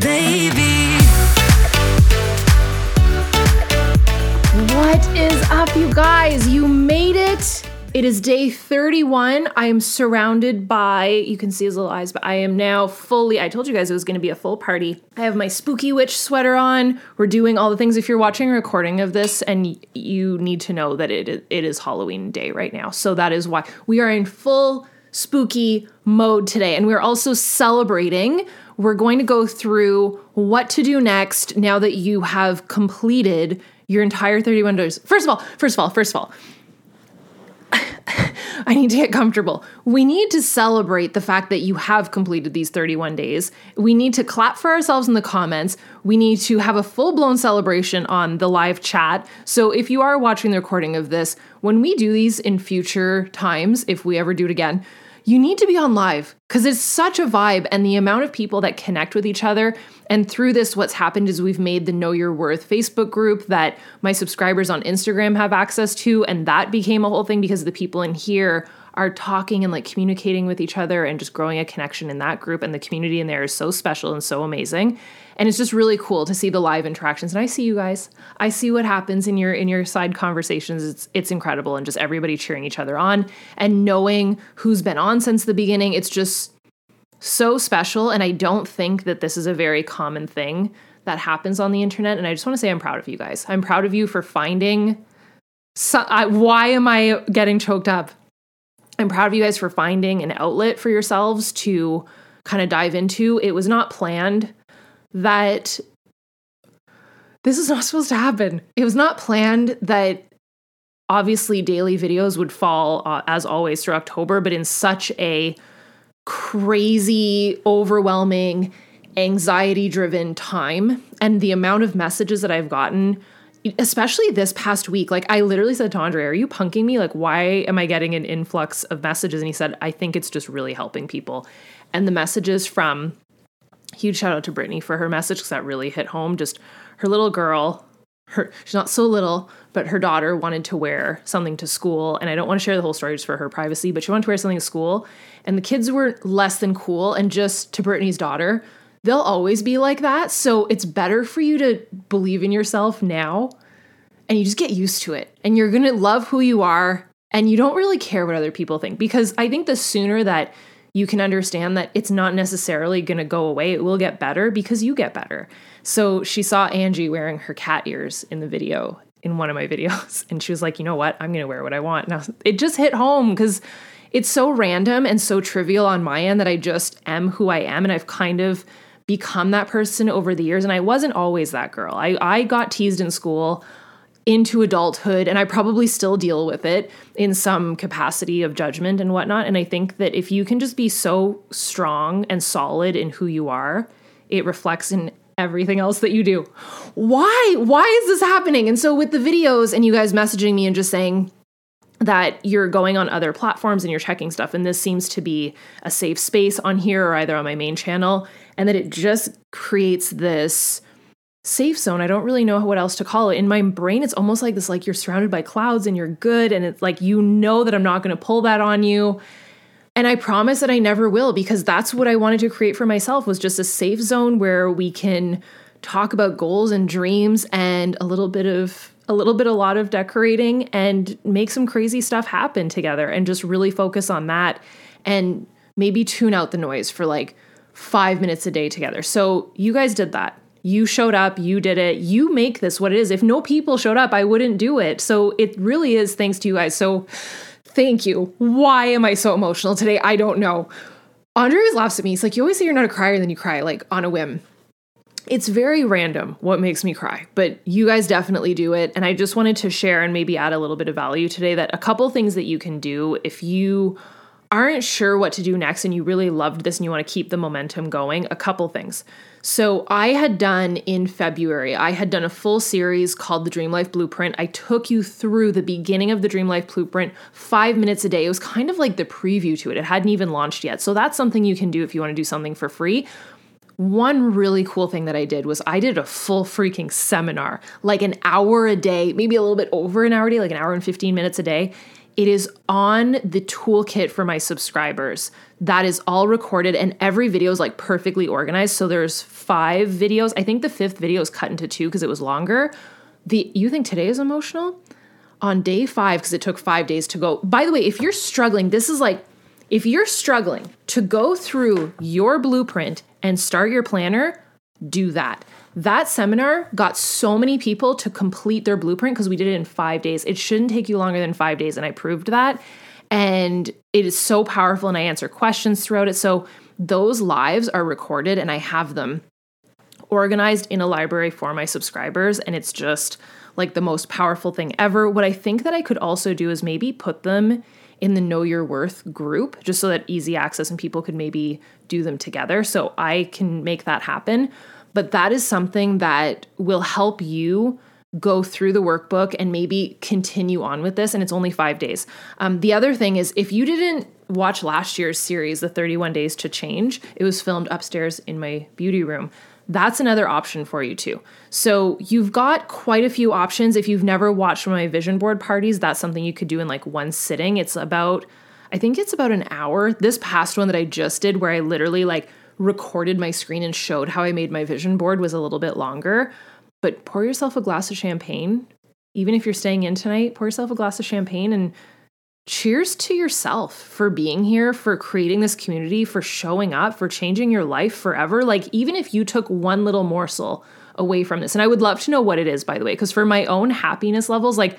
baby. What is up, you guys? You made it. It is day 31. I am surrounded by, you can see his little eyes, but I am now fully, I told you guys it was going to be a full party. I have my spooky witch sweater on. We're doing all the things. If you're watching a recording of this and you need to know that it, it is Halloween day right now. So that is why we are in full spooky mode today. And we're also celebrating. We're going to go through what to do next now that you have completed your entire 31 days. First of all, first of all, first of all, I need to get comfortable. We need to celebrate the fact that you have completed these 31 days. We need to clap for ourselves in the comments. We need to have a full blown celebration on the live chat. So if you are watching the recording of this, when we do these in future times, if we ever do it again, you need to be on live because it's such a vibe and the amount of people that connect with each other. And through this, what's happened is we've made the Know Your Worth Facebook group that my subscribers on Instagram have access to. And that became a whole thing because the people in here are talking and like communicating with each other and just growing a connection in that group. And the community in there is so special and so amazing. And it's just really cool to see the live interactions. And I see you guys. I see what happens in your in your side conversations. It's it's incredible and just everybody cheering each other on and knowing who's been on since the beginning. It's just so special. And I don't think that this is a very common thing that happens on the internet. And I just want to say I'm proud of you guys. I'm proud of you for finding. So, I, why am I getting choked up? I'm proud of you guys for finding an outlet for yourselves to kind of dive into. It was not planned that this is not supposed to happen. It was not planned that obviously daily videos would fall uh, as always through October, but in such a crazy, overwhelming, anxiety driven time. And the amount of messages that I've gotten, especially this past week, like I literally said to Andre, Are you punking me? Like, why am I getting an influx of messages? And he said, I think it's just really helping people. And the messages from, huge shout out to Brittany for her message because that really hit home. Just her little girl, her she's not so little, but her daughter wanted to wear something to school. And I don't want to share the whole story just for her privacy, but she wanted to wear something to school. And the kids were less than cool. And just to Brittany's daughter, they'll always be like that. So it's better for you to believe in yourself now and you just get used to it. And you're going to love who you are and you don't really care what other people think because I think the sooner that you can understand that it's not necessarily going to go away, it will get better because you get better. So she saw Angie wearing her cat ears in the video in one of my videos and she was like, "You know what? I'm going to wear what I want." Now it just hit home cuz it's so random and so trivial on my end that I just am who I am and I've kind of become that person over the years and I wasn't always that girl. I I got teased in school into adulthood and I probably still deal with it in some capacity of judgment and whatnot. And I think that if you can just be so strong and solid in who you are, it reflects in everything else that you do. Why? Why is this happening? And so with the videos and you guys messaging me and just saying, that you're going on other platforms and you're checking stuff and this seems to be a safe space on here or either on my main channel and that it just creates this safe zone. I don't really know what else to call it. In my brain, it's almost like this like you're surrounded by clouds and you're good. And it's like you know that I'm not going to pull that on you. And I promise that I never will because that's what I wanted to create for myself was just a safe zone where we can talk about goals and dreams and a little bit of a little bit a lot of decorating and make some crazy stuff happen together and just really focus on that and maybe tune out the noise for like 5 minutes a day together. So you guys did that. You showed up, you did it. You make this what it is. If no people showed up, I wouldn't do it. So it really is thanks to you guys. So thank you. Why am I so emotional today? I don't know. Andre always laughs at me. He's like, You always say you're not a crier, then you cry like on a whim. It's very random what makes me cry, but you guys definitely do it. And I just wanted to share and maybe add a little bit of value today that a couple things that you can do if you aren't sure what to do next and you really loved this and you want to keep the momentum going, a couple things. So, I had done in February, I had done a full series called The Dream Life Blueprint. I took you through the beginning of the Dream Life Blueprint five minutes a day. It was kind of like the preview to it, it hadn't even launched yet. So, that's something you can do if you want to do something for free. One really cool thing that I did was I did a full freaking seminar, like an hour a day, maybe a little bit over an hour a day, like an hour and 15 minutes a day It is on the toolkit for my subscribers. That is all recorded and every video is like perfectly organized. So there's five videos. I think the fifth video is cut into two because it was longer. The you think today is emotional? On day 5 because it took 5 days to go. By the way, if you're struggling, this is like if you're struggling to go through your blueprint and start your planner, do that. That seminar got so many people to complete their blueprint because we did it in five days. It shouldn't take you longer than five days, and I proved that. And it is so powerful, and I answer questions throughout it. So those lives are recorded, and I have them organized in a library for my subscribers, and it's just like the most powerful thing ever. What I think that I could also do is maybe put them in the Know Your Worth group, just so that easy access and people could maybe do them together. So I can make that happen. But that is something that will help you go through the workbook and maybe continue on with this. And it's only five days. Um, the other thing is, if you didn't watch last year's series, The 31 Days to Change, it was filmed upstairs in my beauty room. That's another option for you too. So you've got quite a few options. If you've never watched one of my vision board parties, that's something you could do in like one sitting. It's about, I think it's about an hour. This past one that I just did, where I literally like recorded my screen and showed how I made my vision board was a little bit longer. But pour yourself a glass of champagne. Even if you're staying in tonight, pour yourself a glass of champagne and cheers to yourself for being here, for creating this community, for showing up, for changing your life forever. Like, even if you took one little morsel away from this, and I would love to know what it is, by the way, because for my own happiness levels, like,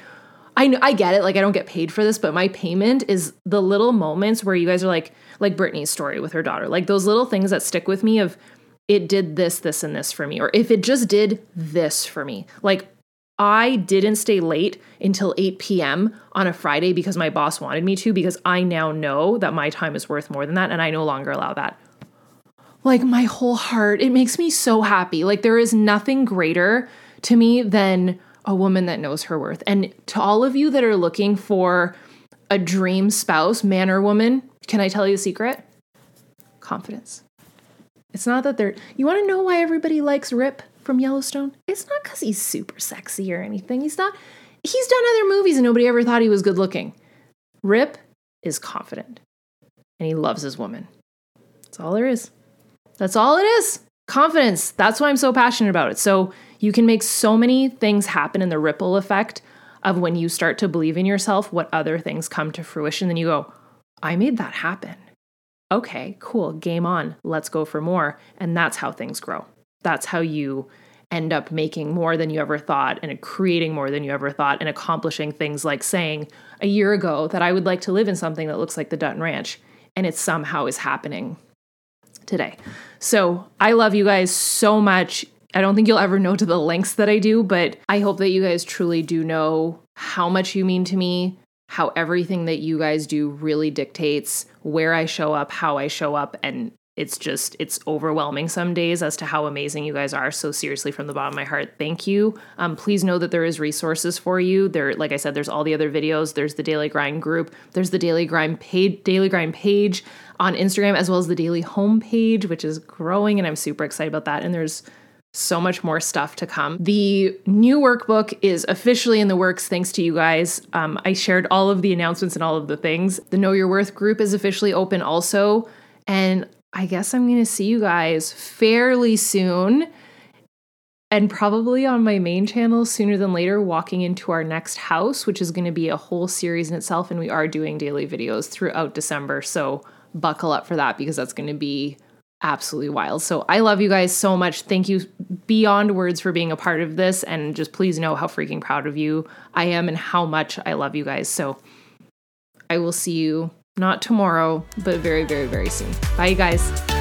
I know I get it. Like I don't get paid for this, but my payment is the little moments where you guys are like, like Brittany's story with her daughter, like those little things that stick with me of it did this, this, and this for me, or if it just did this for me. Like I didn't stay late until 8 p.m. on a Friday because my boss wanted me to, because I now know that my time is worth more than that, and I no longer allow that. Like my whole heart, it makes me so happy. Like there is nothing greater to me than a woman that knows her worth. And to all of you that are looking for a dream spouse, man or woman, can I tell you a secret? Confidence. It's not that they're. You want to know why everybody likes Rip from Yellowstone? It's not because he's super sexy or anything. He's not. He's done other movies and nobody ever thought he was good looking. Rip is confident and he loves his woman. That's all there is. That's all it is. Confidence. That's why I'm so passionate about it. So you can make so many things happen in the ripple effect of when you start to believe in yourself, what other things come to fruition. Then you go, I made that happen. Okay, cool, game on. Let's go for more. And that's how things grow. That's how you end up making more than you ever thought and creating more than you ever thought and accomplishing things like saying a year ago that I would like to live in something that looks like the Dutton Ranch. And it somehow is happening today. So I love you guys so much. I don't think you'll ever know to the lengths that I do, but I hope that you guys truly do know how much you mean to me, how everything that you guys do really dictates where I show up, how I show up, and it's just it's overwhelming some days as to how amazing you guys are. So seriously from the bottom of my heart thank you. Um, please know that there is resources for you. There like i said there's all the other videos. There's the daily grind group. There's the daily grind page daily grind page on instagram as well as the daily home page which is growing and i'm super excited about that. And there's so much more stuff to come. The new workbook is officially in the works thanks to you guys. Um, I shared all of the announcements and all of the things. The Know Your Worth group is officially open also. And I guess I'm going to see you guys fairly soon. And probably on my main channel sooner than later, walking into our next house, which is going to be a whole series in itself. And we are doing daily videos throughout December. So buckle up for that because that's going to be absolutely wild. So I love you guys so much. Thank you beyond words for being a part of this. And just please know how freaking proud of you I am and how much I love you guys. So I will see you not tomorrow, but very, very, very soon. Bye, you guys.